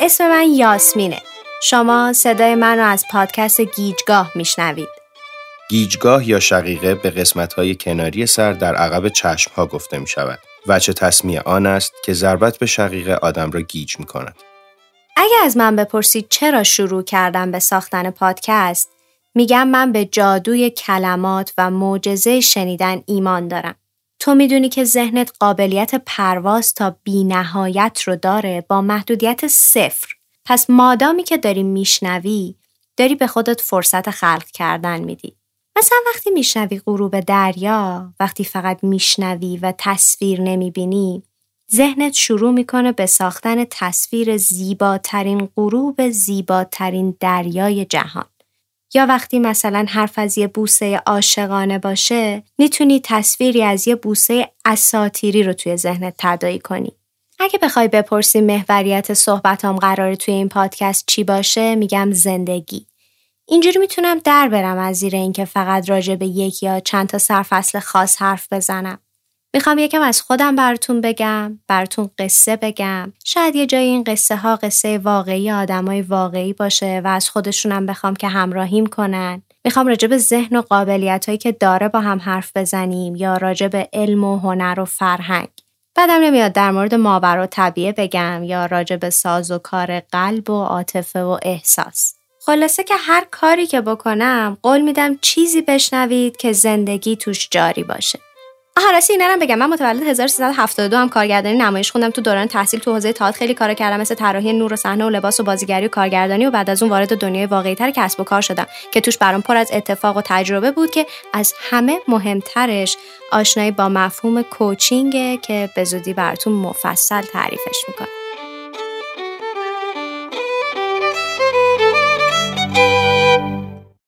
اسم من یاسمینه شما صدای من رو از پادکست گیجگاه میشنوید گیجگاه یا شقیقه به قسمت‌های کناری سر در عقب چشمها گفته می شود. وچه تصمیه آن است که ضربت به شقیقه آدم را گیج می کند. اگه از من بپرسید چرا شروع کردم به ساختن پادکست میگم من به جادوی کلمات و معجزه شنیدن ایمان دارم. تو می‌دونی که ذهنت قابلیت پرواز تا بی نهایت رو داره با محدودیت صفر. پس مادامی که داری میشنوی داری به خودت فرصت خلق کردن میدی. مثلا وقتی میشنوی غروب دریا، وقتی فقط میشنوی و تصویر نمی‌بینی، ذهنت شروع می‌کنه به ساختن تصویر زیباترین غروب زیباترین دریای جهان. یا وقتی مثلا حرف از یه بوسه عاشقانه باشه می‌تونی تصویری از یه بوسه اساتیری رو توی ذهنت تدایی کنی. اگه بخوای بپرسی محوریت صحبتام قراره توی این پادکست چی باشه میگم زندگی. اینجوری می‌تونم در برم از زیر اینکه فقط راجع به یک یا چند تا سرفصل خاص حرف بزنم. می‌خوام یکم از خودم براتون بگم، براتون قصه بگم. شاید یه جای این قصه ها قصه واقعی آدمای واقعی باشه و از خودشونم بخوام که همراهیم کنن. می‌خوام راجع به ذهن و قابلیت هایی که داره با هم حرف بزنیم یا راجع به علم و هنر و فرهنگ. بعدم نمیاد در مورد ماور و طبیعه بگم یا راجع به ساز و کار قلب و عاطفه و احساس. خلاصه که هر کاری که بکنم قول میدم چیزی بشنوید که زندگی توش جاری باشه. آها راستی اینا بگم. من متولد 1372 هم کارگردانی نمایش خوندم تو دوران تحصیل تو حوزه تئاتر. خیلی کار کردم مثل طراحی نور و صحنه و لباس و بازیگری و کارگردانی و بعد از اون وارد دنیای واقعی تر کسب و کار شدم که توش برام پر از اتفاق و تجربه بود که از همه مهمترش آشنایی با مفهوم کوچینگه که به زودی براتون مفصل تعریفش می‌کنم.